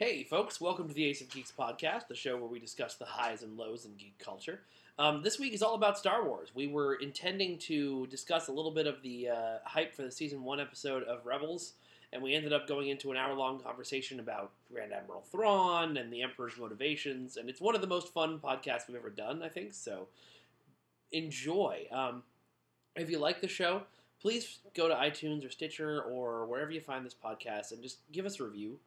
Hey, folks, welcome to the Ace of Geeks podcast, the show where we discuss the highs and lows in geek culture. Um, this week is all about Star Wars. We were intending to discuss a little bit of the uh, hype for the season one episode of Rebels, and we ended up going into an hour long conversation about Grand Admiral Thrawn and the Emperor's motivations. And it's one of the most fun podcasts we've ever done, I think. So enjoy. Um, if you like the show, please go to iTunes or Stitcher or wherever you find this podcast and just give us a review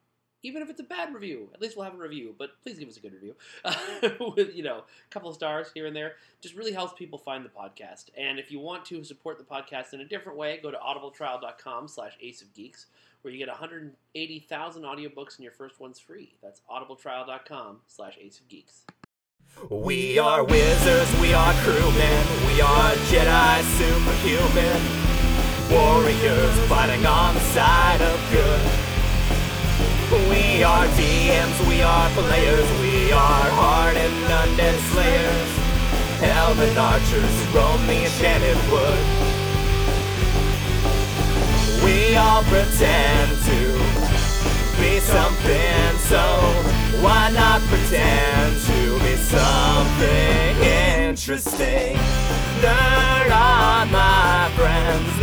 even if it's a bad review, at least we'll have a review. But please give us a good review with you know a couple of stars here and there. Just really helps people find the podcast. And if you want to support the podcast in a different way, go to audibletrial.com/slash Ace of Geeks, where you get 180,000 audiobooks and your first one's free. That's audibletrial.com/slash Ace of Geeks. We are wizards, we are crewmen, we are Jedi superhuman warriors fighting on the side of good. We are DMs, we are players, we are hardened undead slayers, elven archers who roam the enchanted wood. We all pretend to be something, so why not pretend to be something interesting? Nerd on, my friends,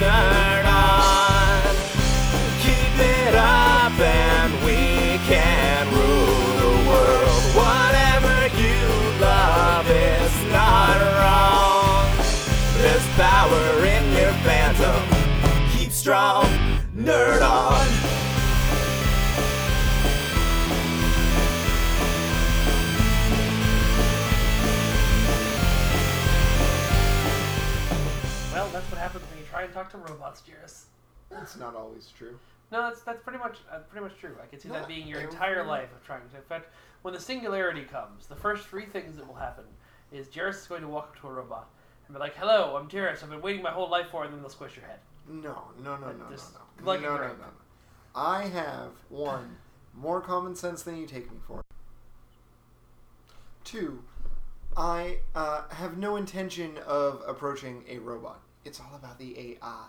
nerd on. Well, that's what happens when you try and talk to robots, Jarys. That's not always true. No, that's that's pretty much uh, pretty much true. I can see that being your every- entire life of trying to. In fact, when the singularity comes, the first three things that will happen is Jarys is going to walk up to a robot and be like, "Hello, I'm Jarys. I've been waiting my whole life for," it," and then they'll squish your head. No, no, no, no, no, Just no. no, no, no, no. I have one more common sense than you take me for. Two, I uh, have no intention of approaching a robot. It's all about the AI.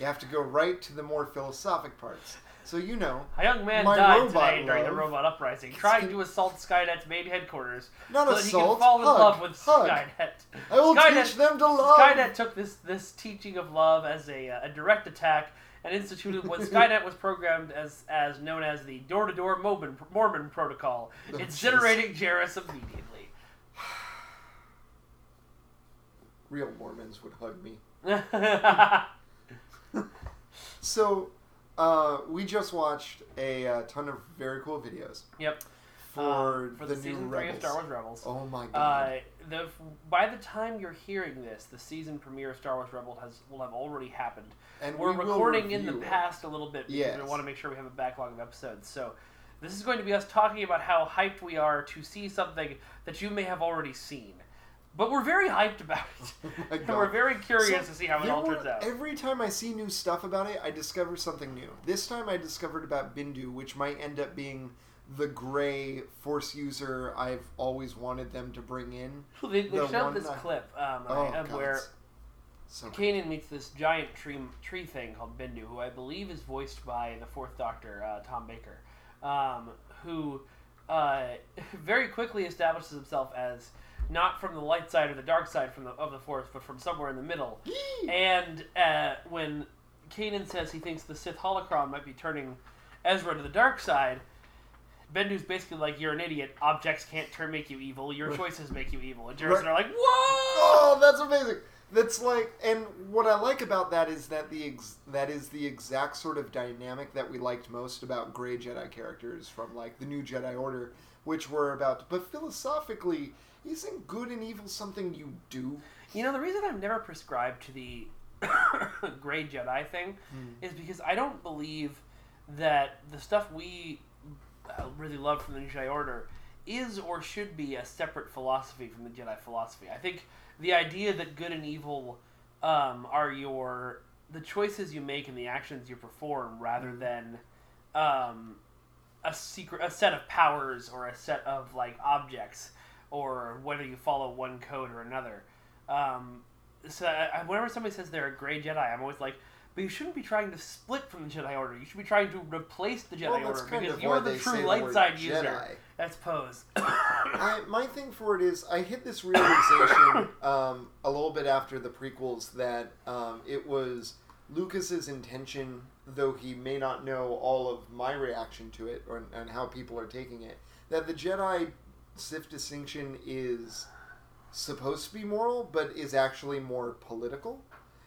You have to go right to the more philosophic parts. So you know, A young man My died robot today during the love robot uprising, trying to assault Skynet's main headquarters, Not so that he can assault, fall in hug, love with hug. Skynet. I will Skynet- teach them to love. Skynet took this this teaching of love as a, uh, a direct attack and instituted what Skynet was programmed as as known as the door to door Mormon Mormon protocol, Oh, incinerating Jarys immediately. Real Mormons would hug me. So, uh, we just watched a uh, ton of very cool videos Yep. for, Um, for the, new season three of Star Wars Rebels. Oh my god! Uh, the by the time you're hearing this, the season premiere of Star Wars Rebels has will have already happened. and We're we recording in the past a little bit because we want to make sure we have a backlog of episodes. So this is going to be us talking about how hyped we are to see something that you may have already seen. But we're very hyped about it. Oh and we're very curious So, to see how it all were- turns out. Every time I see new stuff about it, I discover something new. This time I discovered about Bendu, which might end up being the gray force user I've always wanted them to bring in. They, they the showed this that- clip um, Oh, of God, where so. Kanan meets this giant tree tree thing called Bendu, who I believe is voiced by the Fourth Doctor, uh, Tom Baker, um, who uh, very quickly establishes himself as not from the light side or the dark side from the, of the Force, but from somewhere in the middle. and uh, when Kanan says he thinks the Sith holocron might be turning Ezra to the dark side, Bendu's basically like, "You're an idiot. Objects can't turn make you evil. Your choices make you evil." And Jarrison Right. are like, "Whoa!" Oh, that's amazing. That's like, and what I like about that is that the ex- that is the exact sort of dynamic that we liked most about gray Jedi characters from like the New Jedi Order, which were about. But philosophically, isn't good and evil something you do? You know, the reason I've never prescribed to the gray Jedi thing is because I don't believe that the stuff we really love from the Jedi Order is or should be a separate philosophy from the Jedi philosophy. I think the idea that good and evil um, are your the choices you make and the actions you perform rather than um, a secret a set of powers or a set of like objects or whether you follow one code or another. Um, so I, whenever somebody says they're a gray Jedi, I'm always like, but you shouldn't be trying to split from the Jedi Order. You should be trying to replace the Jedi Well, Order because you're the true light side user. Jedi. That's pose. I, my thing for it is I hit this realization um, a little bit after the prequels that um, it was Lucas's intention, though he may not know all of my reaction to it or and how people are taking it, that the Jedi Sith distinction is supposed to be moral, but is actually more political.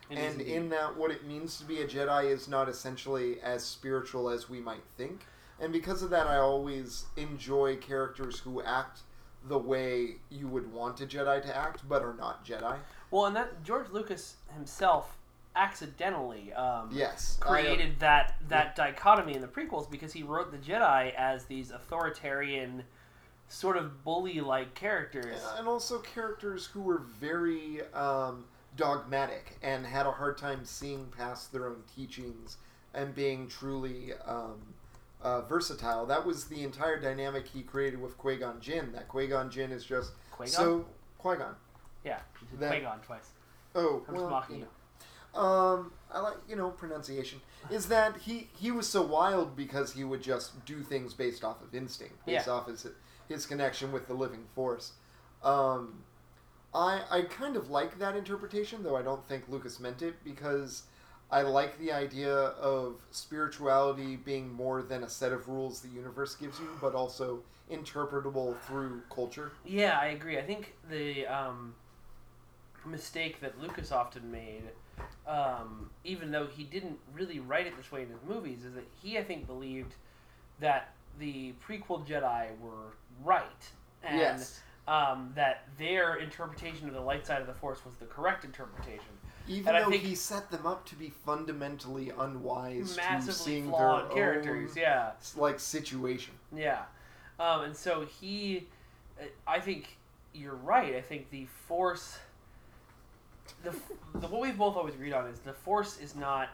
It and in that, what it means to be a Jedi is not essentially as spiritual as we might think. And because of that, I always enjoy characters who act the way you would want a Jedi to act, but are not Jedi. Well, and that George Lucas himself accidentally um, Yes, I- created that that dichotomy in the prequels because he wrote the Jedi as these authoritarian, sort of bully-like characters. and also characters who were very um, dogmatic and had a hard time seeing past their own teachings and being truly um, uh, versatile. That was the entire dynamic he created with Qui Gon Jinn. That Qui Gon Jinn is just Qui-Gon? so Qui Gon. Yeah, he Qui-Gon twice. Oh, I'm just well, mocking you you. know. Um, I like you know pronunciation. Is that he he was so wild because he would just do things based off of instinct, based Yeah. off his his connection with the living force. Um, I I kind of like that interpretation, though I don't think Lucas meant it because I like the idea of spirituality being more than a set of rules the universe gives you, but also interpretable through culture. Yeah, I agree. I think the um, mistake that Lucas often made, um, even though he didn't really write it this way in his movies, is that he, I think, believed that the prequel Jedi were right. And Yes. um, that their interpretation of the light side of the Force was the correct interpretation. Even And though he set them up to be fundamentally unwise to seeing their characters, own, yeah. like situation. Yeah, um, and so he, I think you're right. I think the force, the, the what we've both always agreed on is the force is not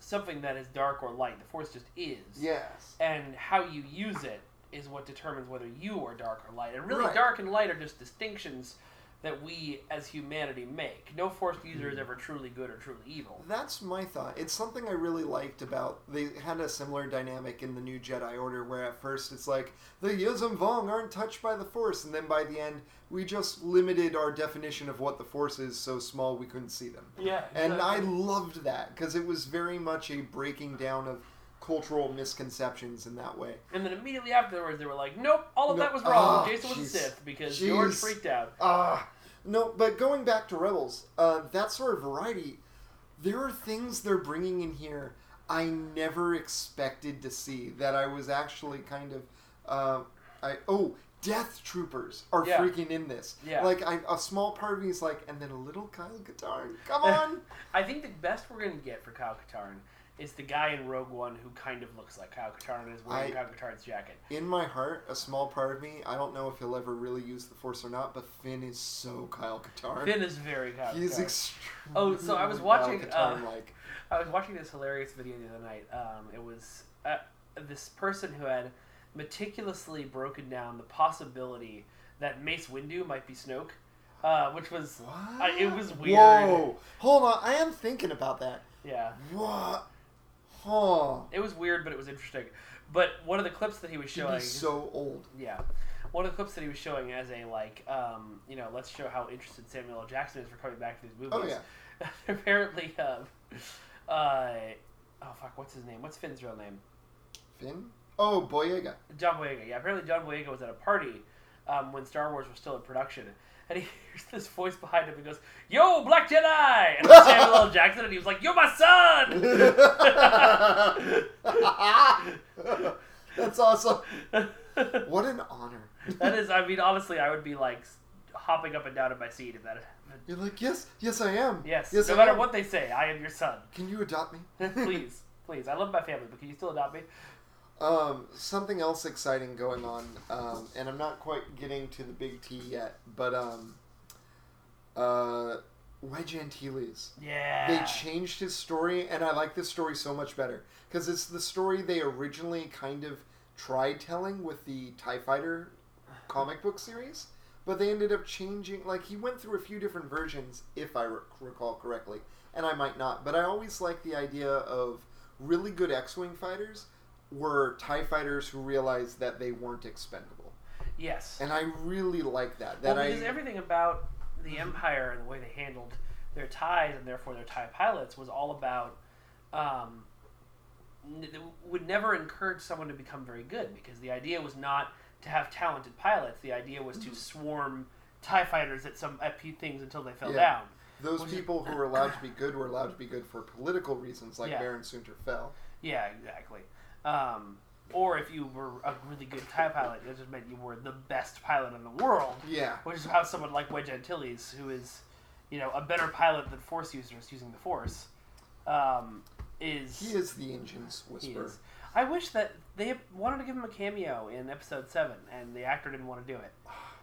something that is dark or light. The force just is. Yes. And how you use it is what determines whether you are dark or light. And really, Right. dark and light are just distinctions that we as humanity make. No force user is hmm. ever truly good or truly evil. That's my thought. It's something I really liked about. They had a similar dynamic in the new Jedi Order, where at first it's like the Yuuzhan Vong aren't touched by the Force, and then by the end we just limited our definition of what the Force is so small we couldn't see them. Yeah, And I loved that because it was very much a breaking down of cultural misconceptions in that way. And then immediately afterwards, they were like, "Nope, all of No- that was wrong. Ah, Jacen was jeez. a Sith because Jeez. George freaked out." Ah, no, but going back to Rebels, uh, that sort of variety, there are things they're bringing in here I never expected to see that I was actually kind of, uh, I oh, Death Troopers are Yeah. freaking in this. Yeah. Like I, a small part of me is like, and then a little Kyle Katarn, come on. I think the best we're gonna get for Kyle Katarn is the guy in Rogue One who kind of looks like Kyle Katarn and is wearing I- Kyle Katarn's jacket. in my heart, a small part of me, I don't know if he'll ever really use the Force or not, but Finn is so Kyle Katarn. Finn is very Kyle He's extremely Oh, so I was watching, Katarn uh, like. I was watching this hilarious video the other night. Um, it was uh, this person who had meticulously broken down the possibility that Mace Windu might be Snoke, uh, which was What? I- it was weird. Whoa! Hold on, I am thinking about that. yeah. What? Huh? It was weird, but it was interesting. But one of the clips that he was showing, be so old. yeah, one of the clips that he was showing as a like, um, you know, let's show how interested Samuel L. Jackson is for coming back to these movies. Oh yeah. Apparently, um, uh, oh fuck, what's his name? What's Finn's real name? Finn? Oh, Boyega. John Boyega. Yeah, apparently John Boyega was at a party um, when Star Wars was still in production, and he hears this voice behind him and goes, "Yo, Black Jedi!" And Samuel L. Jackson, and he was like, "You're my son." That's awesome. What an honor. that is, I mean, honestly, I would be like hopping up and down in my seat if that. had happened. You're like, yes, yes, I am. Yes, yes, no I matter am. what they say, I am your son. Can you adopt me? please, please. I love my family, but can you still adopt me? Um, something else exciting going on, um, and I'm not quite getting to the big T yet, but um, uh, Wedge Antilles. Yeah. They changed his story, and I like this story so much better because it's the story they originally kind of tried telling with the Tie Fighter comic book series, but they ended up changing. Like he went through a few different versions, if I rec- recall correctly, and I might not. But I always like the idea of really good X-wing fighters were Tie fighters who realized that they weren't expendable, Yes. and I really like that. That well, because I everything about the Empire and the way they handled their ties and therefore their tie pilots was all about um, n- would never encourage someone to become very good because the idea was not to have talented pilots. The idea was Mm-hmm. to swarm tie fighters at some at few things until they fell Yeah. down. those people who were allowed to be good were allowed to be good for political reasons, like Yeah. Baron Soontir Fel. Yeah, exactly. Um, or if you were a really good tie pilot, it just meant you were the best pilot in the world. Yeah. which is how someone like Wedge Antilles, who is, you know, a better pilot than Force users using the Force, um, is. He is the engine's he whisperer. I wish that they wanted to give him a cameo in Episode Seven, and the actor didn't want to do it.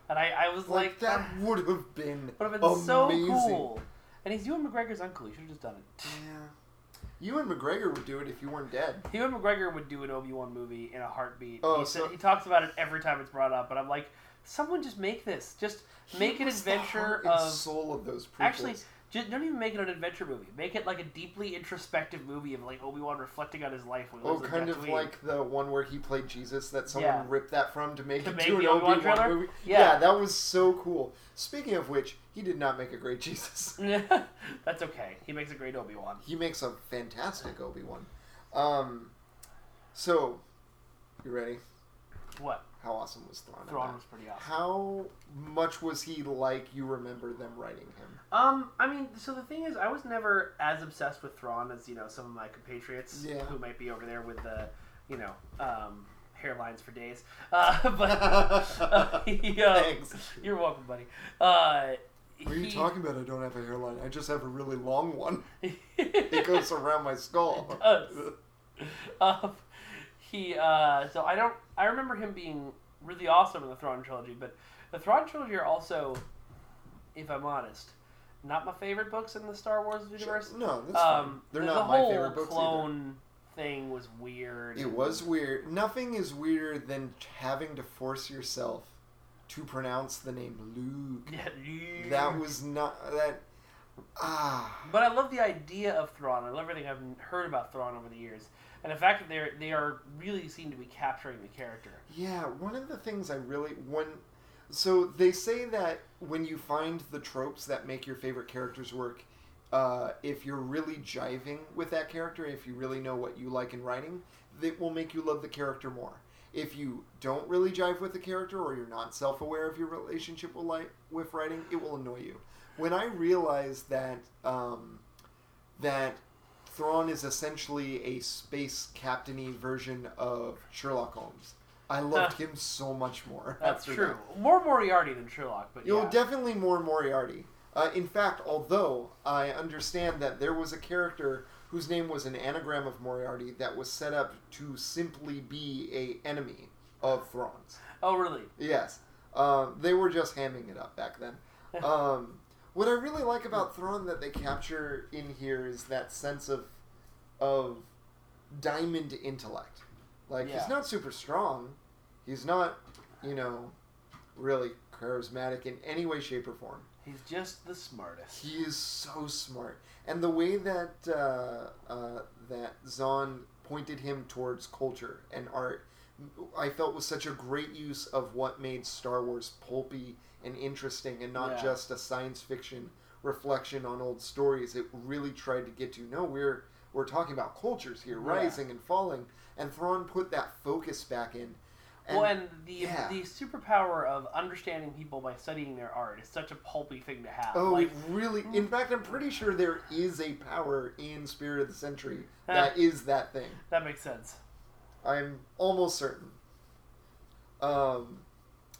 And I, I was Like, like, that "Ah, would have been would have been so cool. And he's Ewan McGregor's uncle. He should have just done it. Yeah. Ewan McGregor would do it if you weren't dead. Ewan McGregor would do an Obi Wan movie in a heartbeat. Oh, he, said, so- he talks about it every time it's brought up, but I'm like, someone just make this. Just make an was the adventure heart and of soul of those prequels. Actually, just don't even make it an adventure movie. Make it like a deeply introspective movie of like Obi Wan reflecting on his life. When he oh, kind of like the one where he played Jesus that someone Yeah. ripped that from to make To it make to an Obi-Wan Obi-Wan trailer? movie. Yeah. that was so cool. Speaking of which, he did not make a great Jesus. That's okay. He makes a great Obi Wan. He makes a fantastic Obi-Wan. Um, so, you ready? What? How awesome was Thrawn? Thrawn was pretty awesome. How much was he like you remember them writing him? Um, I mean, so the thing is, I was never as obsessed with Thrawn as you know some of my compatriots Yeah. who might be over there with the, you know, um, hairlines for days. Uh, but uh, he, uh, Thanks. You're welcome, buddy. Uh, What are you he- talking about? I don't have a hairline. I just have a really long one. It goes around my skull. It does. um, he uh, so I don't I remember him being really awesome in the Thrawn trilogy, but the Thrawn trilogy are also, if I'm honest, not my favorite books in the Star Wars universe. No, that's. Um, They're the, not the my favorite books either. clone thing was weird. It was weird. Nothing is weirder than having to force yourself to pronounce the name Luuke. Yeah, That was not that. Ah, But I love the idea of Thrawn. I love everything I've heard about Thrawn over the years, and the fact that they they are really seem to be capturing the character. yeah. One of the things I really when. So they say that when you find the tropes that make your favorite characters work, uh, if you're really jiving with that character, if you really know what you like in writing, that will make you love the character more. If you don't really jive with the character, or you're not self-aware of your relationship with, li- with writing, it will annoy you. When I realized that um, that Thrawn is essentially a space captainy version of Sherlock Holmes, I loved him so much more. That's after true. that. More Moriarty than Sherlock, but You know, yeah. definitely more Moriarty. Uh, in fact, although I understand that there was a character whose name was an anagram of Moriarty that was set up to simply be a enemy of Thrawn's. oh, really? Yes, um, they were just hamming it up back then. Um, what I really like about Thrawn that they capture in here is that sense of of diamond intellect. Like Yeah. he's not super strong, he's not, you know, really charismatic in any way, shape, or form. He's just the smartest. He is so smart, and the way that uh, uh, that Zahn pointed him towards culture and art, I felt was such a great use of what made Star Wars pulpy and interesting, and not Yeah. just a science fiction reflection on old stories. It really tried to get to no, we're we're talking about cultures here, Yeah. rising and falling, and Thrawn put that focus back in. well, and the yeah. the superpower of understanding people by studying their art is such a pulpy thing to have. Oh, like, it really. In mm. fact, I'm pretty sure there is a power in Spirit of the Century that is that thing. that makes sense. I'm almost certain. Um,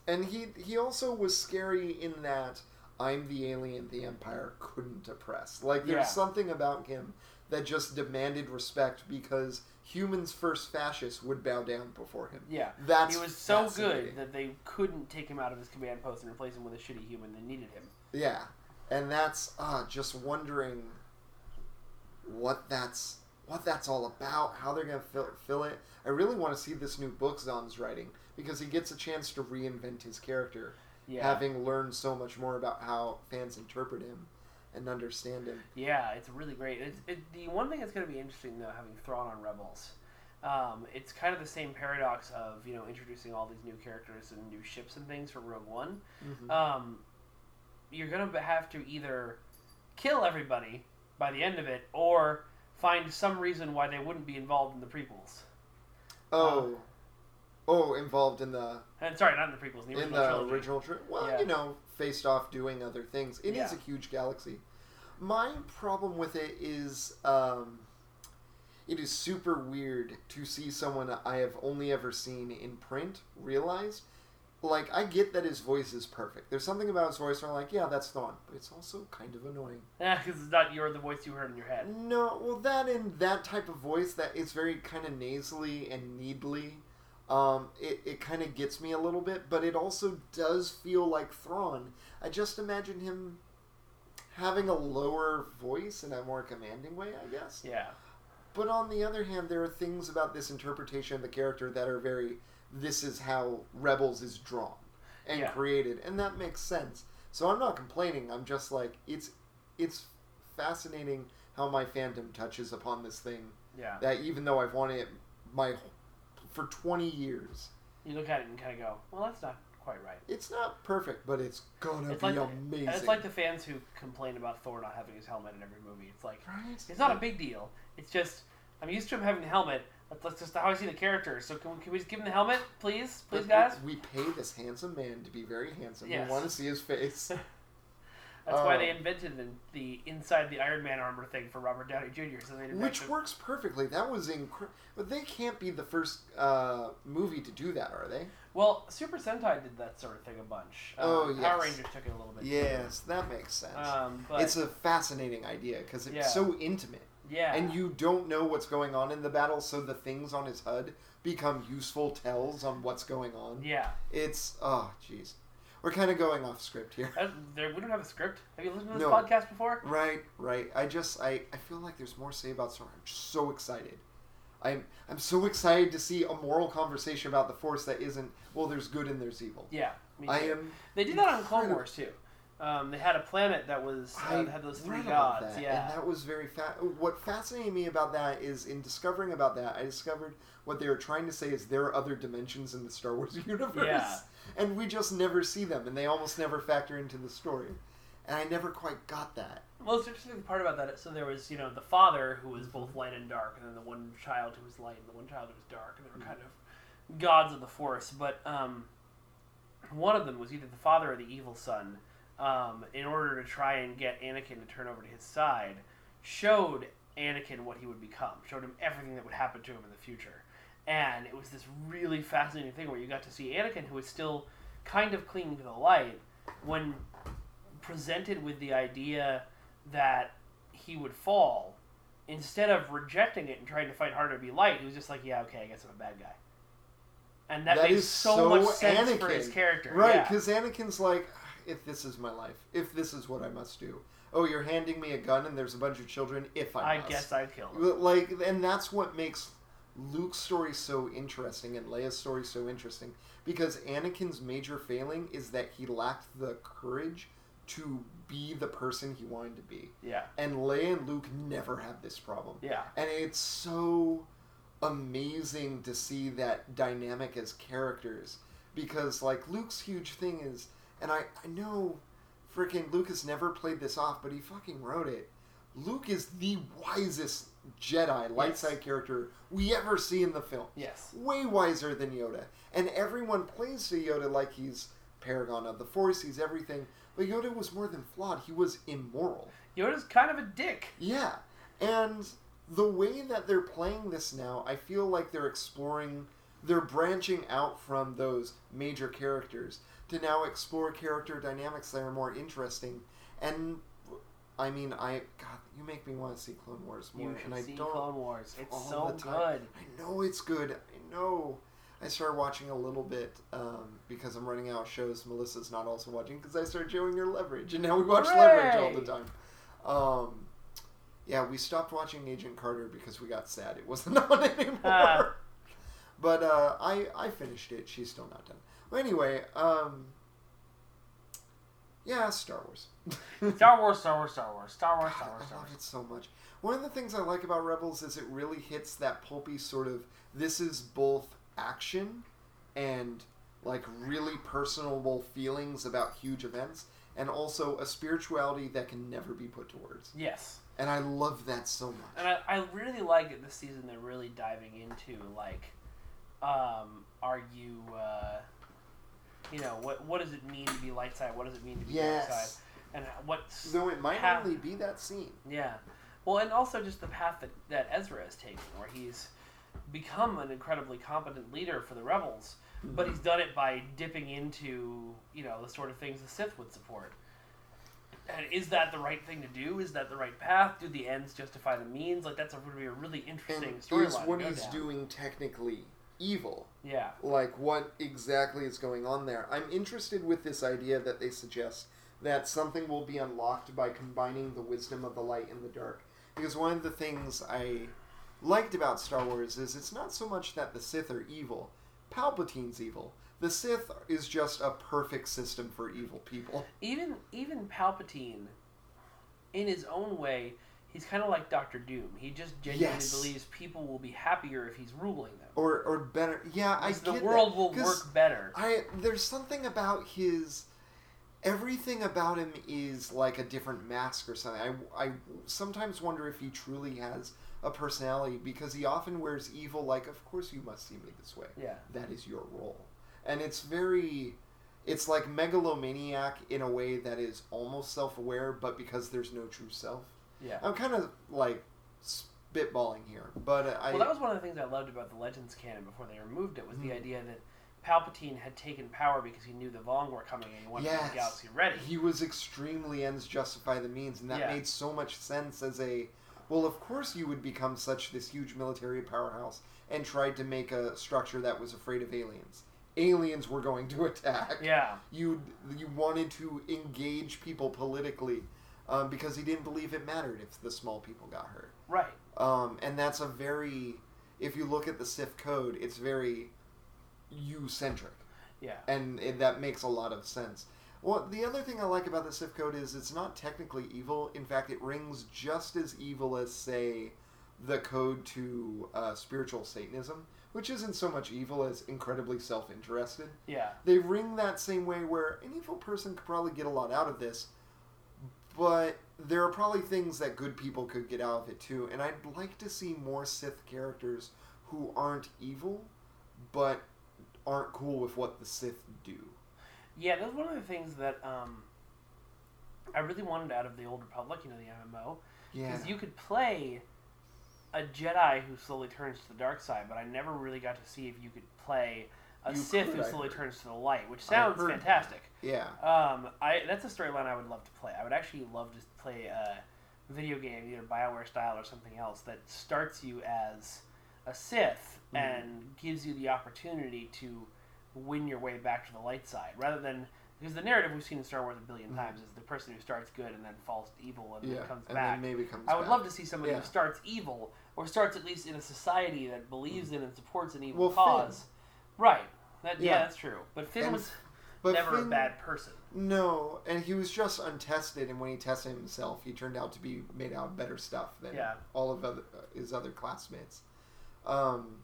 and he he also was scary in that I'm the alien the Empire couldn't oppress. Like there's Yeah. something about him that just demanded respect because humans first fascists would bow down before him. Yeah, That's he was so good that they couldn't take him out of his command post and replace him with a shitty human. They needed him. Yeah, and that's uh, just wondering what that's what that's all about, how they're gonna fill, fill it. I really want to see this new book Zahn's writing because he gets a chance to reinvent his character, Yeah, having learned so much more about how fans interpret him and understand him. yeah, it's really great. It's, it, the one thing that's going to be interesting though, having Thrawn on Rebels, um, it's kind of the same paradox of you know introducing all these new characters and new ships and things for Rogue One. Mhm. Um, you're going to have to either kill everybody by the end of it, or find some reason why they wouldn't be involved in the prequels. Oh, oh, involved in the And sorry, not in the prequels, in the in original the trilogy. original tri- well Yeah. you know faced off doing other things It is Yeah. a huge galaxy my problem with it is um, it is super weird to see someone i have only ever seen in print realized like i get that his voice is perfect there's something about his voice where i'm like yeah that's Thrawn, but it's also kind of annoying Yeah, because it's not your the voice you heard in your head. no, well, that and that type of voice that is very kind of nasally and needly. Um, it, it kind of gets me a little bit, but it also does feel like Thrawn. I just imagine him having a lower voice in a more commanding way, I guess. Yeah. But on the other hand, there are things about this interpretation of the character that are very. This is how Rebels is drawn and Yeah. created, and that makes sense. So I'm not complaining. I'm just like it's it's fascinating how my fandom touches upon this thing. Yeah. That even though I've wanted it my for 20 years, You look at it and kind of go, well, that's not quite right. it's not perfect, but it's gonna It's be like amazing. it's like the fans who complain about Thor not having his helmet in every movie. It's like right? it's not a big deal. It's just I'm used to him having the helmet. That's, that's just how I see the character. So can we, can we just give him the helmet, please, please, But guys? We pay this handsome man to be very handsome. Yes. We want to see his face. That's why uh, they invented the, the inside the Iron Man armor thing for Robert Downey Jr. So they Which works perfectly. That was incredible. But they can't be the first uh, movie to do that, are they? Well, Super Sentai did that sort of thing a bunch. Um, Oh, Power. Rangers took it a little bit. Yes, that makes sense. Um, but it's a fascinating idea because it's Yeah. so intimate. Yeah, And you don't know what's going on in the battle, so the things on his HUD become useful tells on what's going on. yeah. It's, oh, jeez. We're kind of going off script here. Uh, there, we don't have a script. Have you listened to this No. podcast before? Right, right. I just I, I feel like there's more to say about Star. I'm just so excited. I'm I'm so excited to see a moral conversation about the Force that isn't well. There's good and there's evil. Yeah, I am. They did that on Clone Wars too. Um, they had a planet that was uh, had those three gods. that, Yeah, and that was very fa- What fascinated me about that is in discovering about that, I discovered what they were trying to say is there are other dimensions in the Star Wars universe, Yeah. and we just never see them, and they almost never factor into the story. And I never quite got that. Well, it's interesting part about that. So there was, you know, the father who was both light and dark, and then the one child who was light and the one child who was dark, and they were kind of gods of the force. But um, one of them was either the father or the evil son. Um, in order to try and get Anakin to turn over to his side, showed Anakin what he would become, showed him everything that would happen to him in the future, and it was this really fascinating thing where you got to see Anakin, who was still kind of clinging to the light, when presented with the idea that he would fall, instead of rejecting it and trying to fight harder to be light, he was just like, "Yeah, okay, I guess I'm a bad guy." And that, That makes so, so much sense for his character, Right, Yeah. because Anakin's like, if this is my life, if this is what I must do. Oh, you're handing me a gun and there's a bunch of children. If I, I must. guess I'd kill Them. Like, and that's what makes Luke's story so interesting and Leia's story so interesting because Anakin's major failing is that he lacked the courage to be the person he wanted to be, Yeah, and Leia and Luke never had this problem yeah, and it's so amazing to see that dynamic as characters because like luke's huge thing is and i i know freaking Lucas never played this off but he fucking wrote it. Luke is the wisest jedi light Yes. side character we ever see in the film. Yes, way wiser than yoda. And everyone plays to yoda like he's paragon of the force he's everything. But yoda was more than flawed he was immoral. Yoda's kind of a dick. yeah, and the way that they're playing this now, I feel like they're exploring, they're branching out from those major characters to now explore character dynamics that are more interesting. And I mean, I God, you make me want to see Clone Wars more, You and I see don't. Clone Wars. It's all so the time. good. I know it's good. I know. I started watching a little bit um, because I'm running out of shows. Melissa's not also watching because I started showing her Leverage, and now we watch Leverage all the time. Um, yeah, we stopped watching Agent Carter because we got sad it wasn't on anymore. Ah. But uh, I I finished it. She's still not done. Well, anyway, um, yeah, Star Wars. Star Wars, Star Wars, Star Wars, Star Wars, Star God, Wars, I love it so much. One of the things I like about Rebels is it really hits that pulpy sort of this is both action and like really personable feelings about huge events and also a spirituality that can never be put to words. Yes. And I love that so much. And I, I really like it this season. They're really diving into like, um, are you, uh, you know, what what does it mean to be light side? What does it mean to be dark side? And what's Though it might Have- only be that scene. yeah, well, and also just the path that that Ezra has taken, where he's become an incredibly competent leader for the rebels, but he's done it by dipping into you know the sort of things the Sith would support. And is that the right thing to do? Is that the right path? Do the ends justify the means? Like that's a, would be a really interesting is storyline. to what he's down. doing technically evil? Yeah. like what exactly is going on there. I'm interested with this idea that they suggest that something will be unlocked by combining the wisdom of the light and the dark. Because one of the things I liked about Star Wars is it's not so much that the Sith are evil, Palpatine's evil. The Sith is just a perfect system for evil people. even even Palpatine, in his own way, he's kind of like Doctor Doom. He just genuinely Yes. believes people will be happier if he's ruling them. Or or better yeah, I the world that, will work better. I there's something about his everything about him is like a different mask or something. I, I sometimes wonder if he truly has a personality because he often wears evil like of course you must see me this way. Yeah. That is your role. And it's very it's like megalomaniac in a way that is almost self-aware but because there's no true self. Yeah. I'm kind of like spitballing here, but I well, that was one of the things I loved about the Legends canon before they removed it was Hmm. the idea that Palpatine had taken power because he knew the Vong were coming and he wanted Yes. the galaxy ready. he was extremely ends justify the means and that Yeah. made so much sense as a well of course you would become such this huge military powerhouse and tried to make a structure that was afraid of aliens aliens were going to attack Yeah. you you wanted to engage people politically um, because he didn't believe it mattered if the small people got hurt Right. um, and that's a very if you look at the Sith code it's very you centric Yeah. and it, that makes a lot of sense. Well, the other thing I like about the Sith code is it's not technically evil. In fact, it rings just as evil as, say, the code to uh, spiritual Satanism, which isn't so much evil as incredibly self-interested. Yeah. They ring that same way where an evil person could probably get a lot out of this, but there are probably things that good people could get out of it too. And I'd like to see more Sith characters who aren't evil, but aren't cool with what the Sith do. Yeah, that's one of the things that um, I really wanted out of the Old Republic, you know, the MMO. Yeah. Because you could play a Jedi who slowly turns to the dark side, but I never really got to see if you could play a You Sith could, who slowly turns to the light, which sounds fantastic. Yeah. Um, I that's a storyline I would love to play. I would actually love to play a video game, either Bioware style or something else, that starts you as a Sith Mhm. and gives you the opportunity to win your way back to the light side, rather than because the narrative we've seen in Star Wars a 1000000000 Mhm. times is the person who starts good and then falls to evil and Yeah. then comes and back. then maybe comes I would back. love to see somebody Yeah. who starts evil or starts at least in a society that believes in and supports an evil Well, Finn. Right. That, yeah. Yeah. that's true. But Finn And- was but never Finn- a bad person. No, and he was just untested, and when he tested himself, he turned out to be made out of better stuff than Yeah. all of other, his other classmates. Um,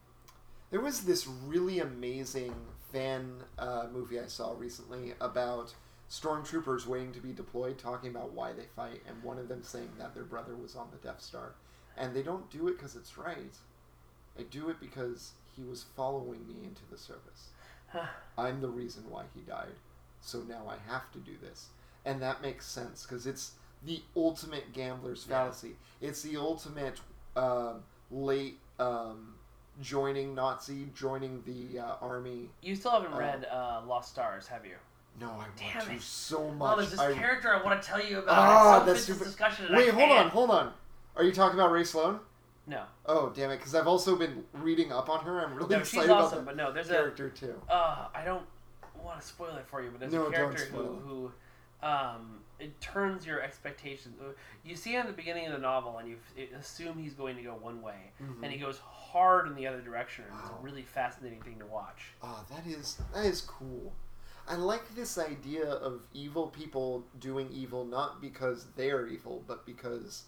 there was this really amazing fan uh, movie I saw recently about stormtroopers waiting to be deployed, talking about why they fight, and one of them saying that their brother was on the Death Star, and they don't do it because it's right. They do it because he was following me into the service. I'm the reason why he died. So now I have to do this. And that makes sense because it's the ultimate gambler's Yeah. fallacy. It's the ultimate um, late um, joining Nazi, joining the uh, army. You still haven't Uh, read uh, Lost Stars, have you? No, I want Damn to it. so Oh, much. there's this I- character I want to tell you about. Ah, it so that's super- discussion. Wait, hold on, hold on. Are you talking about Rae Sloane? No, Oh, damn it! Because I've also been reading up on her. I'm really no, she's excited about awesome. that But no, there's a character too. uh, I don't want to spoil it for you, but there's No, a character who, who, um, it turns your expectations. uh, You see him at the beginning of the novel, and you assume he's going to go one way, and he goes hard in the other direction. and It's Mm-hmm. A really fascinating thing to watch. Ah, that is that is cool. I like this idea of evil people doing evil not because they are evil, but because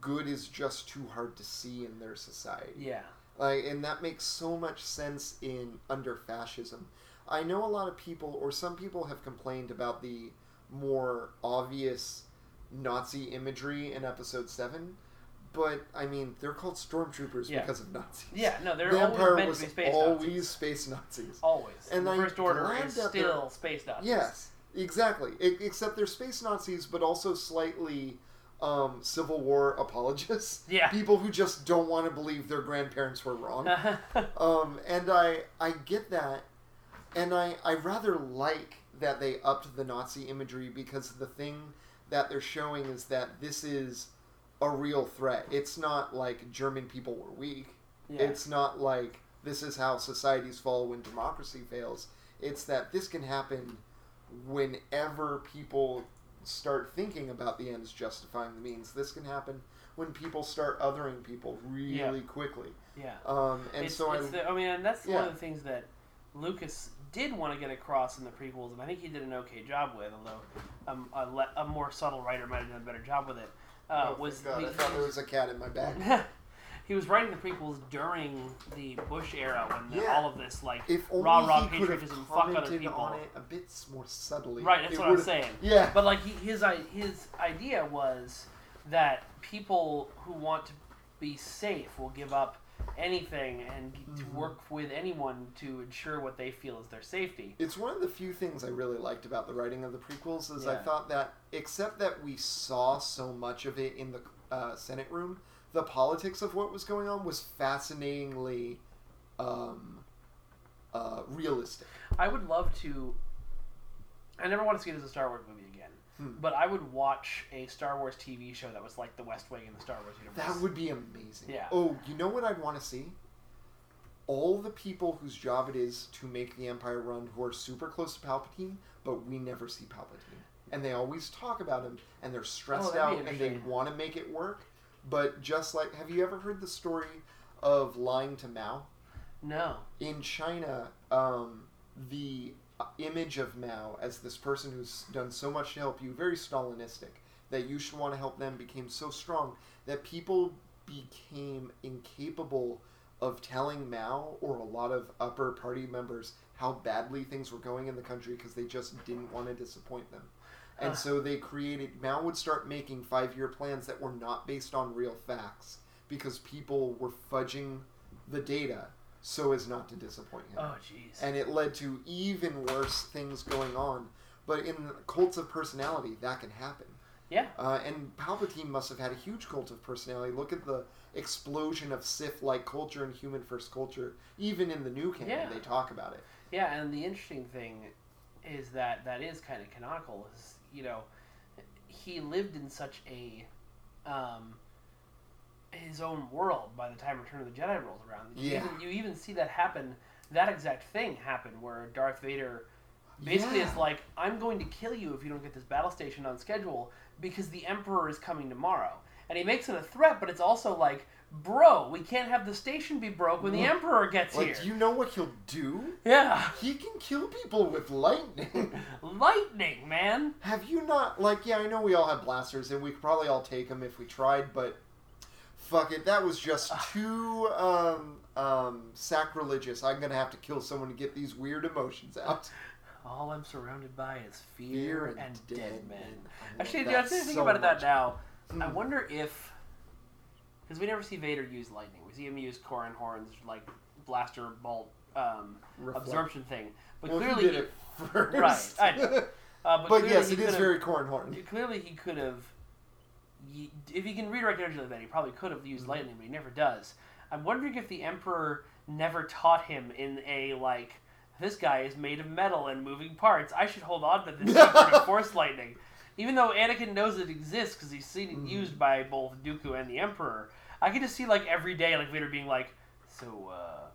good is just too hard to see in their society. Yeah, Like, and that makes so much sense in under fascism. I know a lot of people, or some people, have complained about the more obvious Nazi imagery in Episode Seven, but I mean, they're called stormtroopers Yeah. because of Nazis. yeah. No, they're the always Empire meant was space always Nazis. space Nazis. Always. And the I'm First Order is still space Nazis. Yes, exactly. Except they're space Nazis, but also slightly um, Civil War apologists. Yeah. People who just don't want to believe their grandparents were wrong. um, and I I get that, and I I rather like that they upped the Nazi imagery because the thing that they're showing is that this is a real threat. It's not like German people were weak. Yeah. It's not like this is how societies fall when democracy fails. It's that this can happen whenever people start thinking about the ends justifying the means. This can happen when people start othering people really Yeah. quickly. yeah. Um, and it's, so I, it's the, I mean, and that's one of the things that Lucas did want to get across in the prequels, and I think he did an okay job with, although um, a, le- a more subtle writer might have done a better job with it. Uh, oh, was God, he, I thought there was a cat in my bag. he was writing the prequels during the Bush era when the, Yeah. all of this like If only rah rah he could have patriotism, fuck other people. on it a bit more subtly. Right, that's it what I'm saying. Yeah, But like he, his i- his idea was that people who want to be safe will give up anything and to Mm-hmm. work with anyone to ensure what they feel is their safety. It's one of the few things I really liked about the writing of the prequels is I thought that except that we saw so much of it in the uh, Senate room, the politics of what was going on was fascinatingly um, uh, realistic. I would love to. I never want to see it as a Star Wars movie again, Hmm. but I would watch a Star Wars TV show that was like The West Wing in the Star Wars universe. That would be amazing. Yeah. Oh, you know what I'd want to see? All the people whose job it is to make the Empire run who are super close to Palpatine, but we never see Palpatine. And they always talk about him, and they're stressed Oh, out, and they want to make it work. But just like, have you ever heard the story of lying to Mao? no. in China, um, the image of Mao as this person who's done so much to help you, very Stalinistic, that you should want to help them, became so strong that people became incapable of telling Mao or a lot of upper party members how badly things were going in the country because they just didn't want to disappoint them. And Ugh. so they created, Mao would start making five year plans that were not based on real facts because people were fudging the data so as not to disappoint him. Oh jeez. And it led to even worse things going on. But in cults of personality, that can happen. yeah. Uh, and Palpatine must have had a huge cult of personality. Look at the explosion of Sith-like culture and human first culture. Even in the new canon, Yeah. they talk about it. Yeah, and the interesting thing is that that is kind of canonical. Is you know, he lived in such a um, his own world by the time Return of the Jedi rolls around. You Yeah. even, you even see that happen. That exact thing happen where Darth Vader basically Yeah. is like, "I'm going to kill you if you don't get this battle station on schedule because the Emperor is coming tomorrow." And he makes it a threat, but it's also like, "Bro, we can't have the station be broke when the Emperor gets Like, here." do you know what he'll do? yeah. He can kill people with lightning. Lightning, man. Have you not like? Yeah, I know we all have blasters, and we could probably all take them if we tried, but fuck it, that was just too um, um, sacrilegious. I'm gonna have to kill someone to get these weird emotions out. All I'm surrounded by is fear, Fear and, and dead, dead men. men. I love Actually, that dude, I was thinking so about it that much. now. I Hmm. wonder if because we never see Vader use lightning. We see him use Corran Horn's like blaster bolt um, absorption thing. But Well, clearly, he did it first. Right, know. uh, but, but yes, it is very Corran Horn. Clearly, he could have. If he can redirect energy like that, he probably could have used Mm-hmm. lightning, but he never does. I'm wondering if the Emperor never taught him in a like this guy is made of metal and moving parts. I should hold on to this secret of Force lightning. Even though Anakin knows it exists because he's seen it used by both Dooku and the Emperor, I can just see like every day like Vader being like, "So, uh,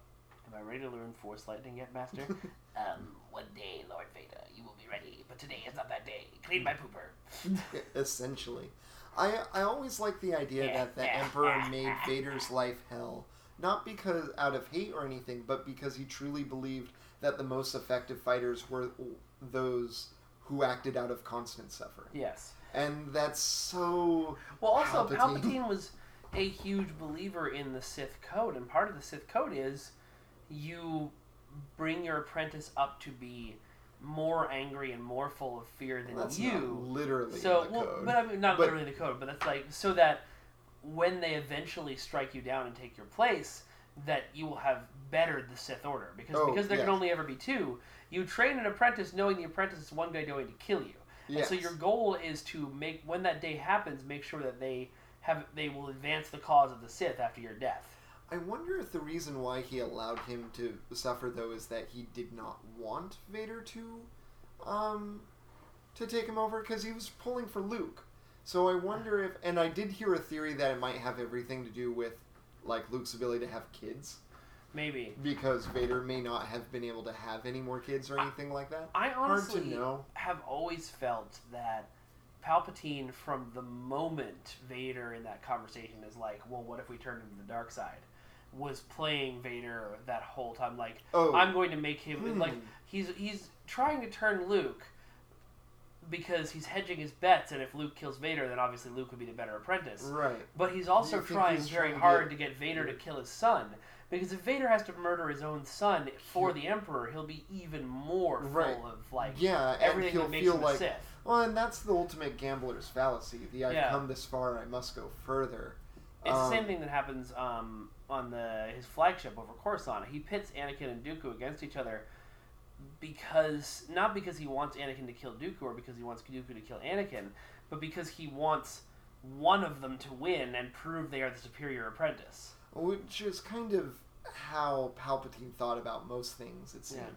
am I ready to learn Force lightning yet, Master?" um, one day, Lord Vader, you will be ready, but today is not that day. Clean my pooper. essentially. I I always like the idea that the Emperor made Vader's life hell, not because out of hate or anything, but because he truly believed that the most effective fighters were those who acted out of constant suffering. Yes. And that's so Well, also Palpatine. Palpatine. was a huge believer in the Sith code, and part of the Sith code is you bring your apprentice up to be more angry and more full of fear than that's you. literally so, well, code. but I mean, not But- literally the code, but that's like so that when they eventually strike you down and take your place, that you will have bettered the Sith Order because Oh, because there can only ever be two. You train an apprentice knowing the apprentice is one guy going to kill you. And so your goal is to make when that day happens, make sure that they have they will advance the cause of the Sith after your death. I wonder if the reason why he allowed him to suffer though is that he did not want Vader to um to take him over because he was pulling for Luke. So I wonder if and I did hear a theory that it might have everything to do with like Luke's ability to have kids Maybe. because Vader may not have been able to have any more kids or anything like that. I honestly Hard to know. have always felt that Palpatine, from the moment Vader in that conversation is like, "Well, what if we turn him to the dark side?" was playing Vader that whole time. Like, Oh. I'm going to make him Hmm. like he's he's trying to turn Luke because he's hedging his bets, and if Luke kills Vader, then obviously Luke would be the better apprentice. Right. But he's also trying he's very trying to hard get- to get Vader to kill his son. Because if Vader has to murder his own son for the Emperor, he'll be even more full Right. of like Yeah, and everything he'll that makes feel him a like Sith. well, and that's the ultimate gambler's fallacy. The I've Yeah. come this far, I must go further. It's the Um, same thing that happens um, on the his flagship over Coruscant. He pits Anakin and Dooku against each other because not because he wants Anakin to kill Dooku or because he wants Dooku to kill Anakin, but because he wants one of them to win and prove they are the superior apprentice. which is kind of how Palpatine thought about most things. It seemed. Yeah.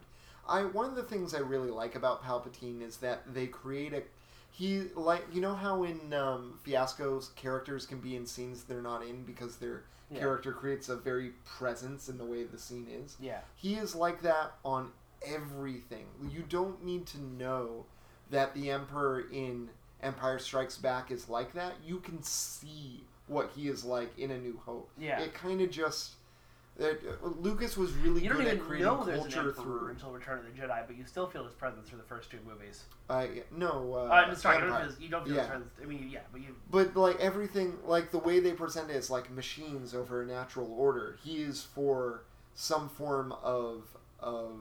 I one of the things I really like about Palpatine is that they create a he like you know how in um, Fiasco's characters can be in scenes they're not in because their Yeah. character creates a very presence in the way the scene is. Yeah. He is like that on everything. You don't need to know that the Emperor in Empire Strikes Back is like that. You can see what he is like in A New Hope. Yeah. It kind of just. It, uh, Lucas was really You don't good at creating know there's an culture Emperor through. until Return of the Jedi, but you still feel his presence through the first two movies. Uh, yeah, no, uh, Uh, I'm sorry, you don't, feel his, you don't feel Yeah. his presence. I mean, yeah, but you. But like everything, like the way they present it is like machines over a natural order. He is for some form of of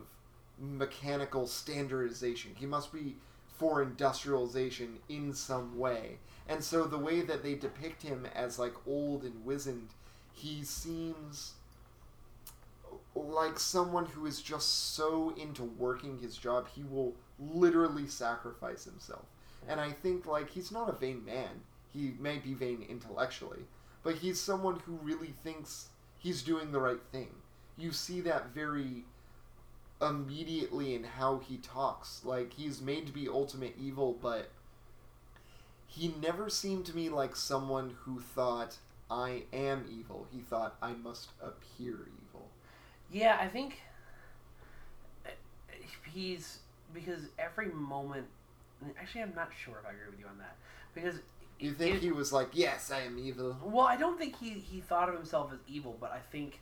mechanical standardization. He must be for industrialization in some way. And so the way that they depict him as like old and wizened, he seems like someone who is just so into working his job, he will literally sacrifice himself. And I think like he's not a vain man. He may be vain intellectually, but he's someone who really thinks he's doing the right thing. You see that very immediately in how he talks. Like he's made to be ultimate evil, but he never seemed to me like someone who thought I am evil. He thought I must appear evil. Yeah, I think uh, he's because every moment. Actually, I'm not sure if I agree with you on that because You think it- he was like, "Yes, I am evil." Well, I don't think he, he thought of himself as evil, but I think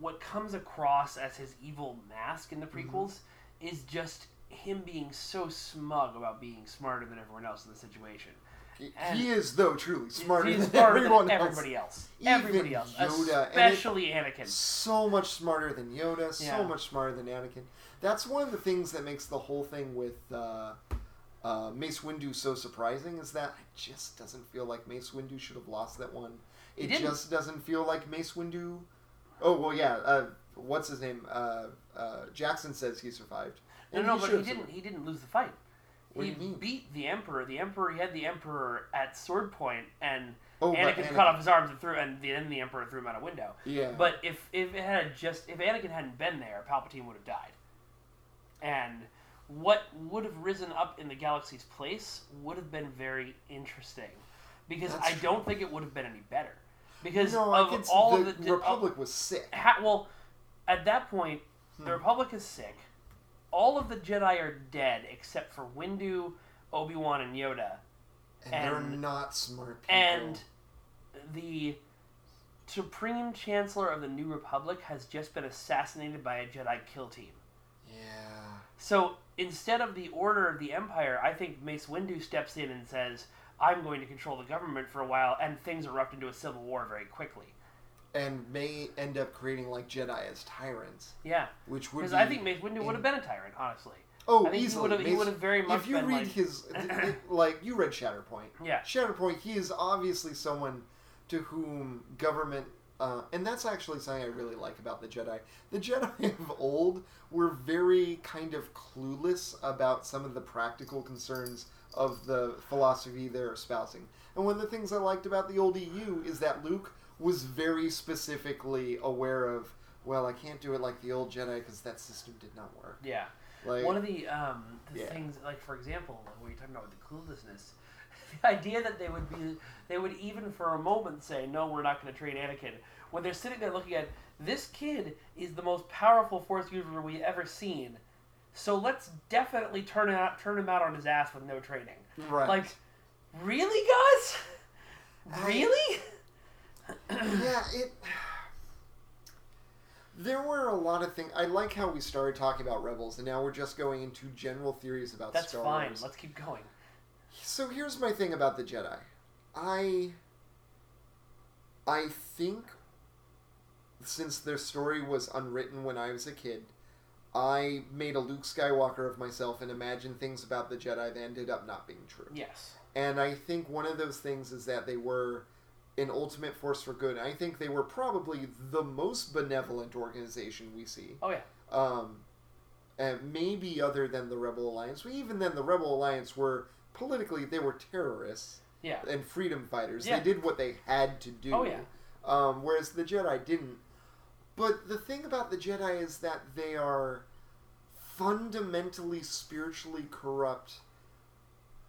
what comes across as his evil mask in the Mm-hmm. prequels is just him being so smug about being smarter than everyone else in the situation. He- And- he is though truly smarter He's than smarter everyone than else. everybody else. Even everybody else, Yoda, and it- especially Anakin. so much smarter than Yoda, so Yeah. much smarter than Anakin. That's one of the things that makes the whole thing with uh, uh, Mace Windu so surprising is that it just doesn't feel like Mace Windu should have lost that one. It just doesn't feel like Mace Windu. Oh well, yeah. Uh, what's his name? Uh, uh, Jackson says he survived. No, And no, he but he didn't. survived. He didn't lose the fight. What he do you mean? beat the Emperor. The Emperor. He had the Emperor at sword point, and Oh, Anakin, Anakin- cut off his arms and threw, and then the Emperor threw him out a window. Yeah. But if if it had just if Anakin hadn't been there, Palpatine would have died. and what would have risen up in the galaxy's place would have been very interesting because That's I true. don't think it would have been any better because No, of all the of the Republic was sick. ha- well, at that point, Hmm. the Republic is sick. All of the Jedi are dead except for Windu, Obi Wan, and Yoda, and, they're not smart people. and the Supreme Chancellor of the New Republic has just been assassinated by a Jedi kill team. yeah, So instead of the Order of the Empire, I think Mace Windu steps in and says, "I'm going to control the government for a while," and things erupt into a civil war very quickly. and may end up creating like Jedi as tyrants, Yeah, which would because be I think Mace Windu in- would have been a tyrant, honestly. Oh, I think he easily. he would've very much If you read like- his, like you read Shatterpoint. Yeah. Shatterpoint. He is obviously someone to whom government, uh, and that's actually something I really like about the Jedi. The Jedi of old were very kind of clueless about some of the practical concerns of the philosophy they're espousing. And one of the things I liked about the old EU is that Luke was very specifically aware of. Well, I can't do it like the old Jedi because that system did not work. Yeah. Like One of the um, the Yeah. things, like for example, what you're talking about the cluelessness, the idea that they would be, they would even for a moment say, "No, we're not going to train Anakin," when they're sitting there looking at this kid is the most powerful Force user we've ever seen, so let's definitely turn him out, turn him out on his ass with no training. Right. Like, really, guys? I- Really? yeah, it. There were a lot of things. I like how we started talking about Rebels, and now we're just going into general theories about That's Star fine. Wars. Let's keep going. So here's my thing about the Jedi. I. I think, since their story was unwritten when I was a kid, I made a Luke Skywalker of myself and imagined things about the Jedi that ended up not being true. Yes. And I think one of those things is that they were an ultimate force for good. I think they were probably the most benevolent organization we see. Oh yeah. Um, and maybe other than the Rebel Alliance. Even then, the Rebel Alliance were politically they were terrorists Yeah. and freedom fighters. Yeah. They did what they had to do. Oh, yeah. Um, whereas the Jedi didn't. But the thing about the Jedi is that they are fundamentally spiritually corrupt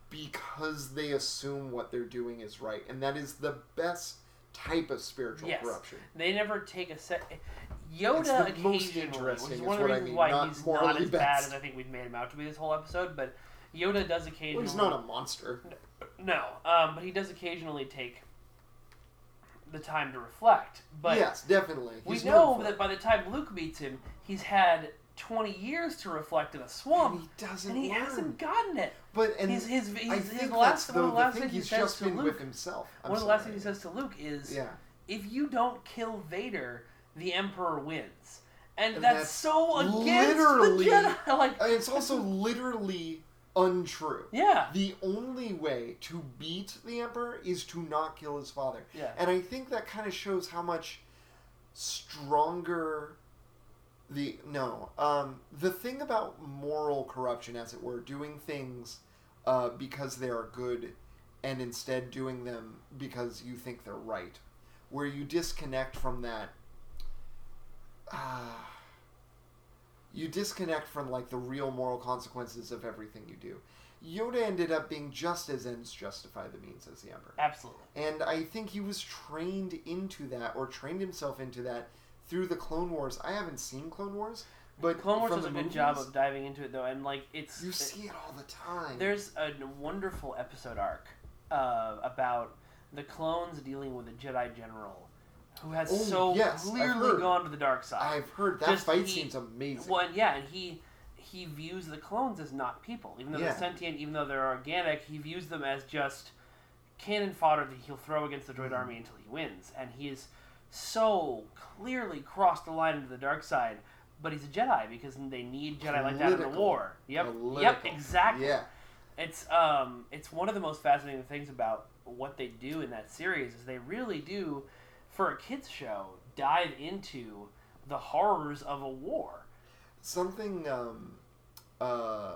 because they assume what they're doing is right, and that is the best type of spiritual Yes. corruption. They never take a set. It's Yoda the most occasionally, which interesting is is one of the what I reasons mean, why not he's not morally as bad as I think we've made him out to be this whole episode. But Yoda does occasionally. Well, he's not a monster. No, um, but he does occasionally take the time to reflect. But yes, definitely. we know that by the time Luke meets him, he's had twenty years to reflect in a swamp, And he doesn't and he learn. hasn't gotten it. But and His- his- I his- his think last- that's one though the last thing he he's says just to been Luke- with himself. I'm One of the last things he says to Luke is, Yeah. "If you don't kill Vader, the Emperor wins." And, And that's, that's so against literally- the Jedi. Like, it's also literally untrue. yeah, The only way to beat the Emperor is to not kill his father. Yeah. And I think that kind of shows how much stronger the no um the thing about moral corruption as it were doing things uh, because they are good and instead doing them because you think they're right where you disconnect from that uh, you disconnect from like the real moral consequences of everything you do yoda ended up being just as ends justify the means as the emperor absolutely. and I think he was trained into that, or trained himself into that through the Clone Wars. I haven't seen Clone Wars, but Clone Wars does a good job of diving into it though, and like it's You see it all the time. There's a wonderful episode arc uh, about the clones dealing with a Jedi general who has Oh, so yes, clearly gone to the dark side. I've heard that Just fight he- scene's amazing. Well, and yeah, and he he views the clones as not people, even though Yeah. they're sentient, even though they're organic. He views them as just cannon fodder that he'll throw against the droid Mm-hmm. army until he wins. And he is so clearly crossed the line into the dark side. But he's a Jedi because they need Jedi like that in the war. Yep, yep, exactly. Yeah. It's um, it's one of the most fascinating things about what they do in that series is they really do, for a kids show, dive into the horrors of a war. Something um, uh,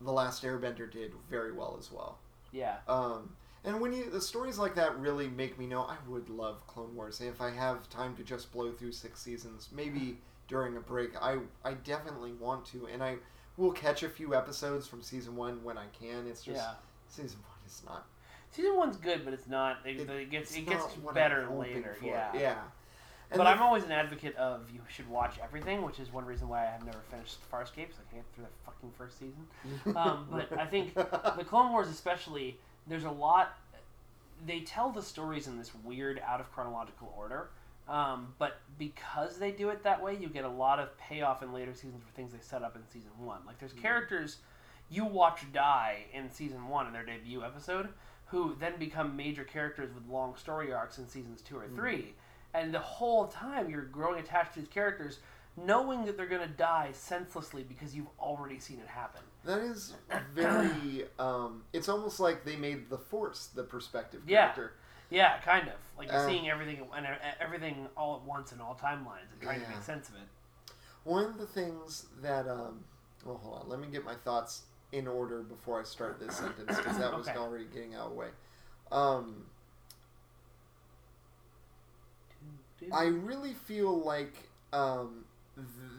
the Last Airbender did very well as well. Yeah, Um, and when you the stories like that really make me know I would love Clone Wars. If I have time to just blow through six seasons, maybe during a break, I I definitely want to. And I will catch a few episodes from season one when I can. It's just Yeah. season one is not. Season one's good, but it's not. It, It, it gets it gets better later. Yeah. Yeah. And but I'm always an advocate of you should watch everything, which is one reason why I have never finished Farscape. So I can't get through the fucking first season. Um, but I think the Clone Wars, especially, there's a lot. They tell the stories in this weird, out of chronological order. Um, but because they do it that way, you get a lot of payoff in later seasons for things they set up in season one. Like there's characters you watch die in season one in their debut episode, who then become major characters with long story arcs in seasons two or three. And the whole time you're growing attached to these characters, knowing that they're going to die senselessly because you've already seen it happen. That is very. Um, it's almost like they made the Force the perspective Yeah. character. Yeah, kind of. Like you're Uh, seeing everything and uh, everything all at once in all timelines and trying to make sense of it. One of the things that. Um, well, hold on. Let me get my thoughts in order before I start this sentence because that was Okay. already getting out of the way. Um, I really feel like um,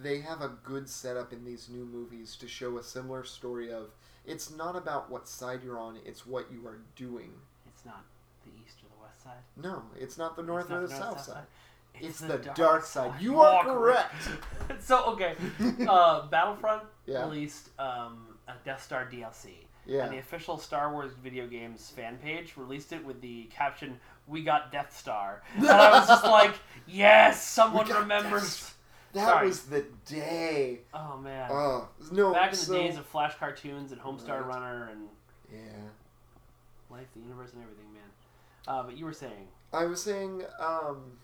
they have a good setup in these new movies to show a similar story of it's not about what side you're on, it's what you are doing. It's not the east or the west side. No, it's not the north not or the north, south side. It's, It's, the, dark, side. You are are correct. so okay, uh, Battlefront Yeah. released um, a Death Star DLC. Yeah. And the official Star Wars video games fan page released it with the caption, "We got Death Star," and I was just like, "Yes, someone remembers." That Sorry. was the day. Oh man, Oh no! back in the so- days of Flash cartoons and Homestar Right. Runner and yeah, Life, the Universe, and everything, man. Uh, but you were saying, I was saying. Um,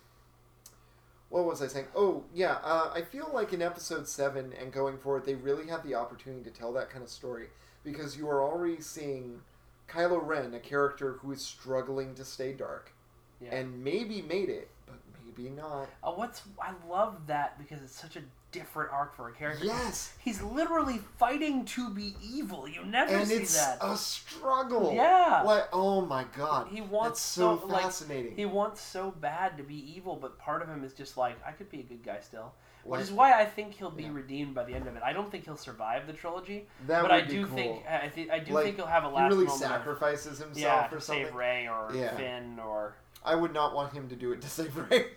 what was I saying? Oh yeah, uh, I feel like in episode seven and going forward, they really have the opportunity to tell that kind of story because you are already seeing Kylo Ren, a character who is struggling to stay dark, yeah. and maybe made it, but maybe not. Uh, what's I love that because it's such a different arc for a character. Yes, He's literally fighting to be evil. You never and see it's that. a struggle. Yeah. Like, oh my god. He wants so, so- like, fascinating. He wants so bad to be evil, but part of him is just like, I could be a good guy still. Which is why I think he'll be Yeah. redeemed by the end of it. I don't think he'll survive the trilogy, That but would I be do cool. think I, th- I do Like, think he'll have a he last really moment. of- sacrifices himself yeah, or to something. save Rey or Yeah. Finn or I would not want him to do it to save Rey.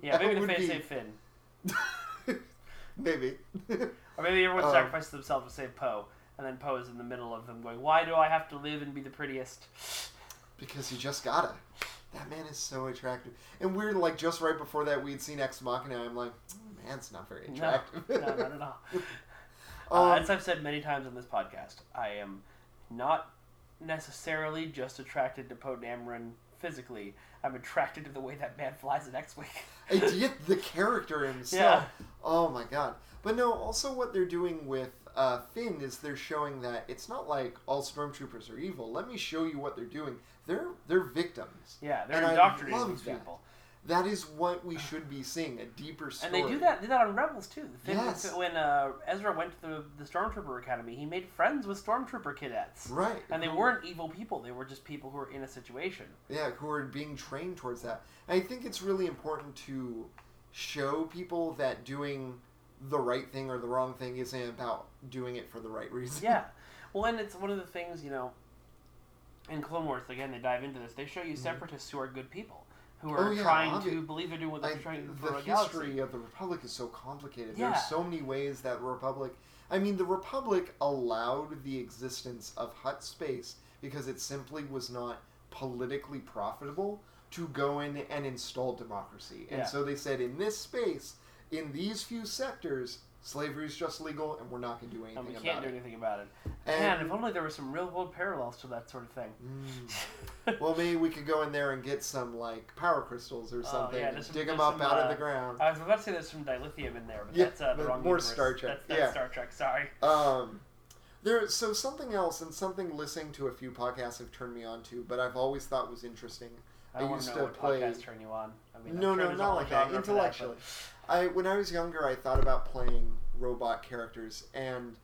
yeah, maybe to be- save Finn, Maybe. or maybe everyone Um, sacrifices themselves to save Poe, and then Poe is in the middle of them going, "Why do I have to live and be the prettiest?" because you just gotta. That man is so attractive. And we're like just right before that we'd seen Ex Machina. I'm like, "Mm, man's not very attractive. no, not at all. Um, uh, as I've said many times on this podcast, I am not necessarily just attracted to Poe Dameron physically. I'm attracted to the way that man flies an X-wing. The character himself. Oh my god. But no, also what they're doing with uh, Finn is they're showing that it's not like all stormtroopers are evil. Let me show you what they're doing. They're they're victims. yeah, they're And indoctrinating these that. people, That is what we should be seeing, a deeper story. and they do that. Did that on Rebels too. Finn, Yes. When uh, Ezra went to the, the Stormtrooper Academy, he made friends with Stormtrooper cadets, Right. and they weren't evil people. They were just people who were in a situation. Yeah, who were being trained towards that. And I think it's really important to show people that doing the right thing or the wrong thing isn't about doing it for the right reason. Yeah. Well, and it's one of the things, you know, in Clone Wars, again, they dive into this. They show you separatists who are good people, who are Mm-hmm. Oh, yeah, trying to believe they're doing what they're Like, trying for the history galaxy. of the Republic is so complicated. Yeah. There's so many ways that the Republic. I mean, the Republic allowed the existence of Hutt space because it simply was not politically profitable to go in and install democracy. And Yeah. so they said, in this space, in these few sectors, slavery is just legal, and we're not going to do anything And we about can't do it. anything about it. And- Man, if only there were some real world parallels to that sort of thing. Mm. well, maybe we could go in there and get some like power crystals or something. Oh, yeah, and some- dig them up some, out uh, of the ground. I was about to say there's some dilithium in there, but Yeah, that's uh, the wrong more universe. Star Trek, That's, that's yeah. Star Trek. Sorry. Um, there. So something else, and something listening to a few podcasts have turned me on to, but I've always thought was interesting. I don't used to know to what play. turn you on. I mean, no, sure no, not like that. genre for but- Intellectually, I when I was younger, I thought about playing robot characters, and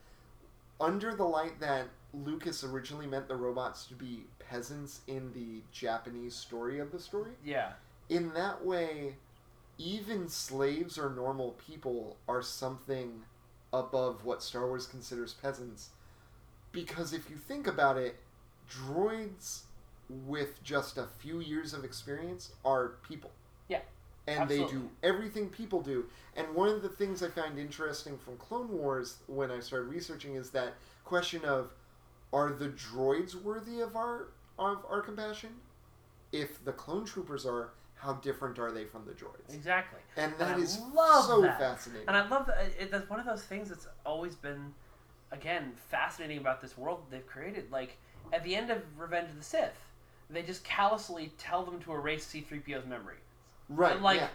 under the light that Lucas originally meant the robots to be peasants in the Japanese story of the story. yeah. in that way, even slaves or normal people are something above what Star Wars considers peasants. Because if you think about it, droids with just a few years of experience are people. Yeah, And they do everything people do. And one of the things I find interesting from Clone Wars when I started researching is that question of are the droids worthy of our of our compassion? If the clone troopers are, how different are they from the droids? Exactly. And that I is so that. fascinating. And I love that it, that's one of those things that's always been, again, fascinating about this world they've created. Like at the end of Revenge of the Sith, they just callously tell them to erase C-3PO's memory. right. And like, yeah.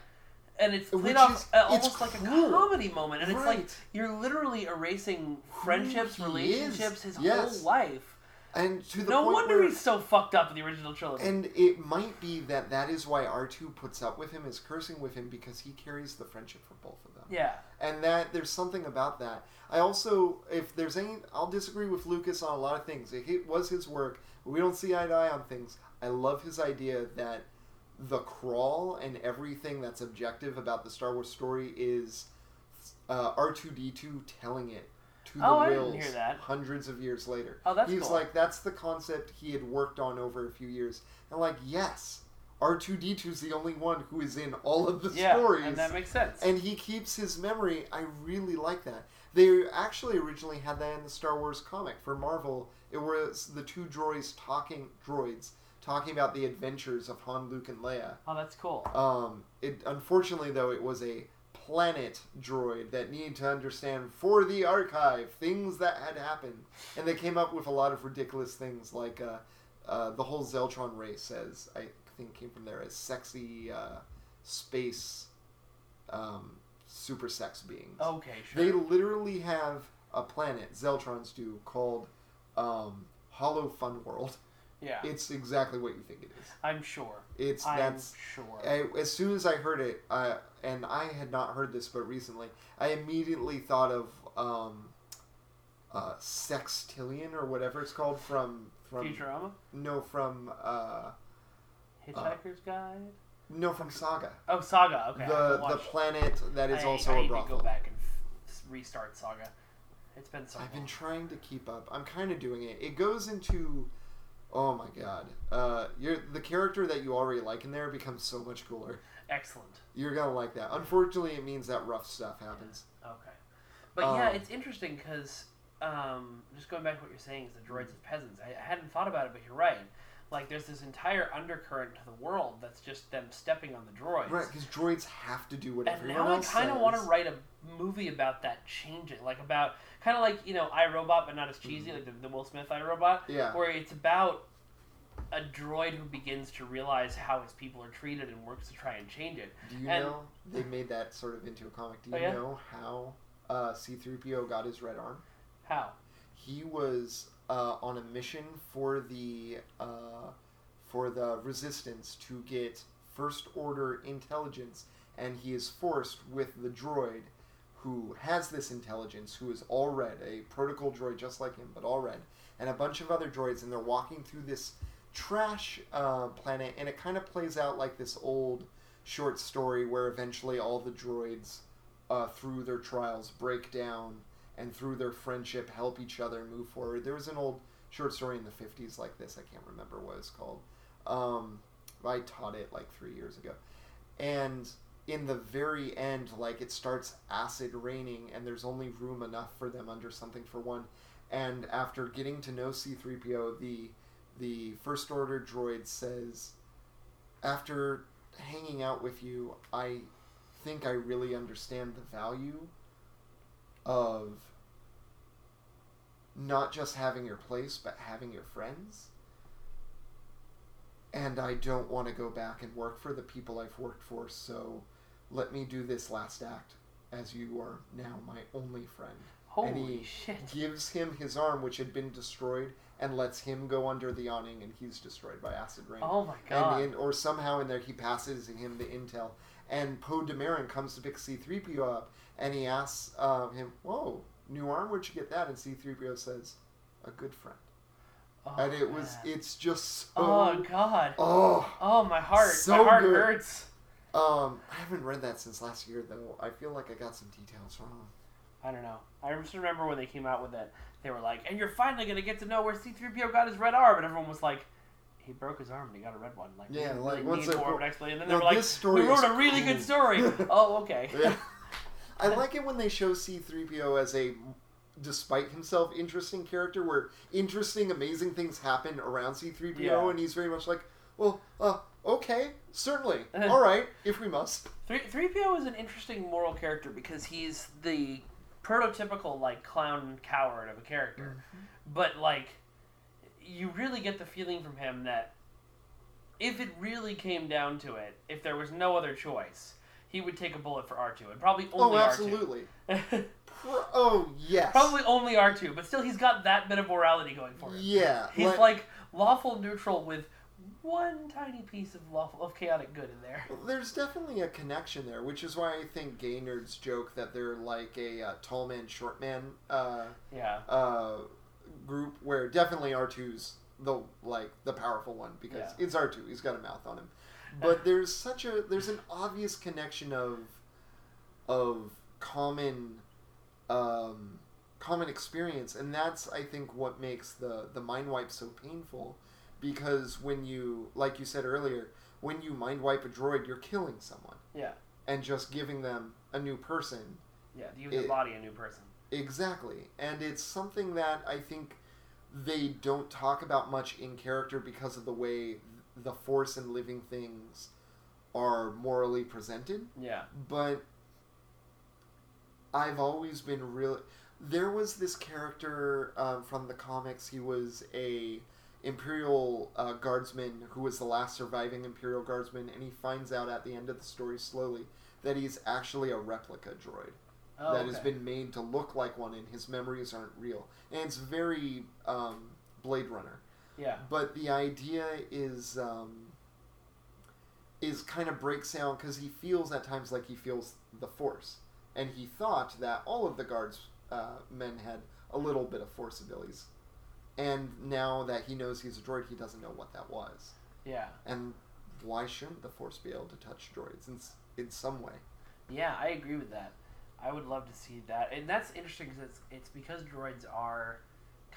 and it's played Which off is- uh, it's almost like a comedy moment, and it's like you're literally erasing friendships, relationships, is. his Yes. whole life. And to the No wonder where, he's so fucked up in the original trilogy. And it might be that that is why R2 puts up with him, is cursing with him, because he carries the friendship for both of them. yeah, And that there's something about that. I also, if there's any, I'll disagree with Lucas on a lot of things. It was his work. We don't see eye to eye on things. I love his idea that the crawl and everything that's objective about the Star Wars story is uh, R2D2 telling it to the Oh, Whills hundreds of years later. Oh, that's He's cool. like, that's the concept he had worked on over a few years. And like, yes, R2D2 is the only one who is in all of the yeah, stories and that makes sense. and he keeps his memory. I really like that. They actually originally had that in the Star Wars comic for Marvel. It was the two droids talking droids talking about the adventures of Han, Luke, and Leia. oh, that's cool. Um, it unfortunately though it was a planet droid that needed to understand for the archive things that had happened, and they came up with a lot of ridiculous things like uh, uh, the whole Zeltron race as I think came from there as sexy uh, space um, super sex beings. okay, sure. They literally have a planet Zeltrons do called um, Hollow Fun World. yeah, It's exactly what you think it is. I'm sure. It's I'm that's sure. I, as soon as I heard it, uh, and I had not heard this but recently, I immediately thought of um, uh, Sextillion or whatever it's called from from Futurama, no from uh, Hitchhiker's Guide. no from Saga. Oh, Saga. Okay, the the planet that is I, also I a need brothel. to go back and f- restart Saga. It's been so I've been trying to keep up. I'm kind of doing it. It goes into, oh my god, uh, you're the character that you already like in there becomes so much cooler. Excellent. You're gonna like that. Unfortunately, it means that rough stuff happens. Okay, but yeah, Um, it's interesting because um, just going back to what you're saying is the droids as peasants. I, I hadn't thought about it, but you're right. Like there's this entire undercurrent to the world that's just them stepping on the droids. Right, because droids have to do what And everyone now I kind of want to write a movie about that changing, like about kind of like you know iRobot, but not as cheesy, like the, the Will Smith iRobot, Mm-hmm. Yeah. where it's about a droid who begins to realize how his people are treated and works to try and change it. Do you and- know they made that sort of into a comic? Do you Oh, yeah? know how uh, C-3PO got his red arm? How? He was uh, on a mission for the uh, for the Resistance to get First Order intelligence, and he is forced with the droid who has this intelligence, who is all red, a protocol droid just like him, but all red, and a bunch of other droids, and they're walking through this trash uh, planet, and it kind of plays out like this old short story where eventually all the droids, uh, through their trials, break down, and through their friendship, help each other move forward. There was an old short story in the 50s like this, I can't remember what it's called. Um, I taught it like three years ago. And in the very end, like it starts acid raining, and there's only room enough for them under something for one. And after getting to know C3PO, the the first order droid says, after hanging out with you, I think I really understand the value of not just having your place, but having your friends. And I don't want to go back and work for the people I've worked for, so let me do this last act as you are now my only friend. and Holy he shit! gives him his arm, which had been destroyed, and lets him go under the awning, and he's destroyed by acid rain. Oh my And god! in, or somehow in there he passes him the intel, and Poe Dameron comes to pick C-3PO up, and he asks uh, him, "Whoa, new arm? Where'd you get that?" And C-3PO says, "A good friend." oh, and it was, man. it's just so, Oh god! oh, Oh my heart! so my heart good. hurts. um, I haven't read that since last year though. I feel like I got some details wrong. I don't know. I just remember when they came out with it, they were like, "And you're finally gonna get to know where C-3PO got his red arm," and everyone was like. He broke his arm and he got a red one. Like, Yeah, like, really what's need it- more of. And then no, they were like, "We wrote a really good story." oh, okay. Yeah. I like it when they show C3PO as a, despite himself, interesting character where interesting, amazing things happen around C3PO, Yeah. and he's very much like, well, uh, okay, certainly, all right, if we must. Three three PO is an interesting moral character because he's the prototypical like clown coward of a character, but like you really get the feeling from him that if it really came down to it, if there was no other choice, he would take a bullet for R two and probably Oh, only R absolutely. two. Pro- oh, yes. probably only R two, but still he's got that bit of morality going for him. Yeah. He's like lawful neutral with one tiny piece of lawful of chaotic good in there. There's definitely a connection there, which is why I think gay nerds joke that they're like a uh, tall man, short man uh, Yeah. uh, group, where definitely R2's the like the powerful one because Yeah. it's R2. He's got a mouth on him, but there's such a there's an obvious connection of of common um, common experience, and that's I think what makes the the mind wipe so painful because when you like you said earlier when you mind wipe a droid you're killing someone Yeah. and just giving them a new person Yeah. Give the It- body a new person. exactly and it's something that i think they don't talk about much in character because of the way the force and living things are morally presented Yeah. but I've always been really. There was this character um, from the comics. He was a Imperial uh, guardsman who was the last surviving Imperial guardsman, and he finds out at the end of the story slowly that he's actually a replica droid Oh, that has been made to look like one, and his memories aren't real. And it's very um, Blade Runner Yeah. but the idea is um, is kind of breaks down because he feels at times like he feels the force, and he thought that all of the guards uh, men had a little bit of force abilities, and now that he knows he's a droid, he doesn't know what that was, Yeah. and why shouldn't the force be able to touch droids in in some way? Yeah, I agree with that. I would love to see that, and that's interesting because it's it's because droids are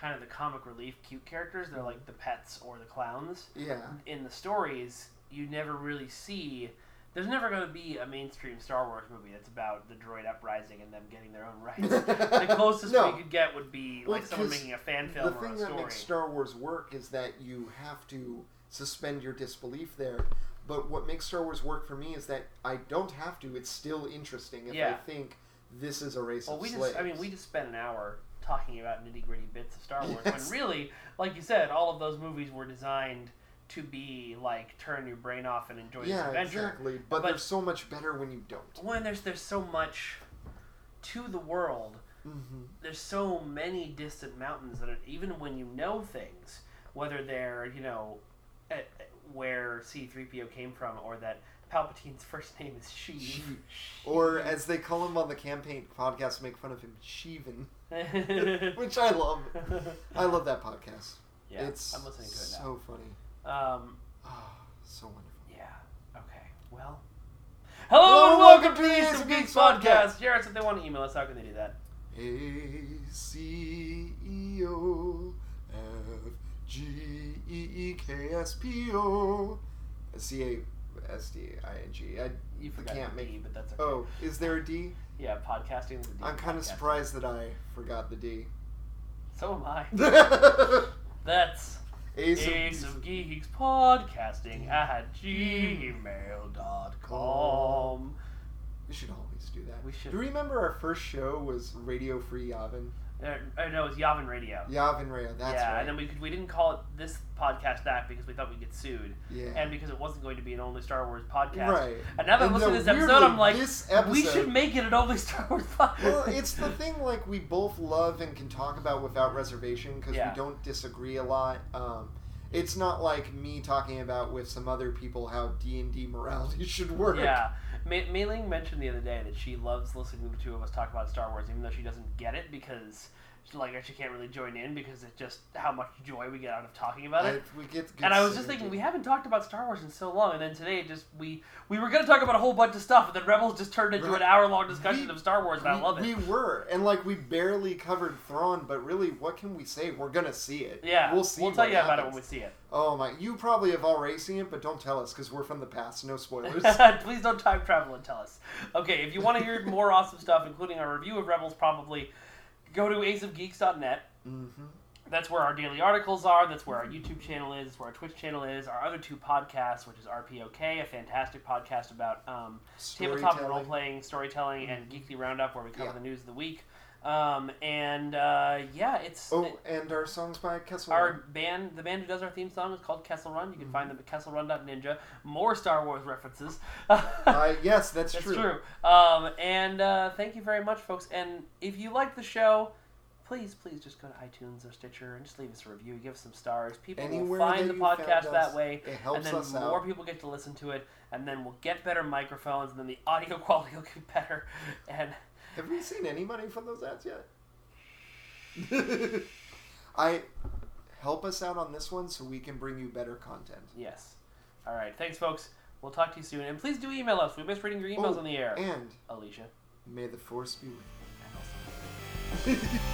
kind of the comic relief cute characters. They're like the pets or the clowns. Yeah, In the stories, you never really see. There's never going to be a mainstream Star Wars movie that's about the droid uprising and them getting their own rights. the closest No. we could get would be Well, like someone making a fan the film or thing a that story. makes Star Wars work is that you have to suspend your disbelief there. But what makes Star Wars work for me is that I don't have to. It's still interesting if I think this is a race Well, we slaves. just, I mean, we just spent an hour talking about nitty gritty bits of Star Wars when really, like you said, all of those movies were designed to be like turn your brain off and enjoy yeah, this adventure. exactly. But, But- they're so much better when you don't. When there's there's so much to the world, Mm-hmm. there's so many distant mountains that are, even when you know things, whether they're you know at, where C-3PO came from or that Palpatine's first name is Sheev. Sheev. Or as they call him on the campaign podcast, make fun of him, Sheevan, which I love. I love that podcast. yeah, it's I'm listening to it now. so funny. Um, Oh, so wonderful. Yeah. Okay. Well. Hello, Hello, and welcome, welcome to the Ace of Geeks Geeks podcast. Jarys, if they want to email us, how can they do that? A C E O F G E E K S P O C A S D I N G. I You I forgot can't D, make. but that's okay. Oh, is there a D? Yeah, podcasting is a D. I'm kind of podcasting. surprised that I forgot the D. So am I. That's of Ace of Geeks podcasting at gmail.com. We should always do that. We should. Do you remember our first show was Radio Free Yavin? Uh, no, was Yavin Radio. Yavin Radio. That's yeah, right. and then we could, we didn't call it this podcast that because we thought we'd get sued, yeah. and because it wasn't going to be an only Star Wars podcast. right. And now that I'm And listening to this episode, I'm like, this we should make it an only Star Wars podcast. well, it's the thing like we both love and can talk about without reservation because Yeah. we don't disagree a lot. Um, it's not like me talking about with some other people how D and D morality should work. Yeah. Mei mentioned the other day that she loves listening to the two of us talk about Star Wars, even though she doesn't get it because like she can't really join in because it's just how much joy we get out of talking about it. I- we get And I was just thinking, we haven't talked about Star Wars in so long, and then today it just we we were gonna talk about a whole bunch of stuff, and then Rebels just turned into an hour long discussion We- of Star Wars, and I we, love it. we were, and like we barely covered Thrawn, but really, what can we say? We're gonna see it. yeah, we'll see. We'll tell you about it when we see it. Oh my! You probably have already seen it, but don't tell us because we're from the past. No spoilers. Please don't time travel and tell us. Okay, if you want to hear more awesome stuff, including our review of Rebels, probably go to aceofgeeks.net. mm-hmm. That's where our daily articles are. That's where our YouTube channel is. That's where our Twitch channel is. Our other two podcasts, which is RPOK, a fantastic podcast about um, tabletop role playing, storytelling, and Geekly Roundup, where we cover Yeah. the news of the week. Um, and uh, yeah, it's Oh, and our songs by Kessel. our band. The band who does our theme song is called Kessel Run. You can find them at KesselRun.ninja. More Star Wars references. Uh, yes, that's, That's true. true. Um, and uh, thank you very much, folks. And if you like the show, please, please just go to iTunes or Stitcher and just leave us a review. Give us some stars. People Anywhere will find the podcast us, that way, it helps and then us more out. people get to listen to it. And then we'll get better microphones, and then the audio quality will get better. And Have we seen any money from those ads yet? I help us out on this one so we can bring you better content. yes, all right. Thanks, folks. We'll talk to you soon. And please do email us. We miss reading your emails Oh, on the air. And Alicia. may the force be with you.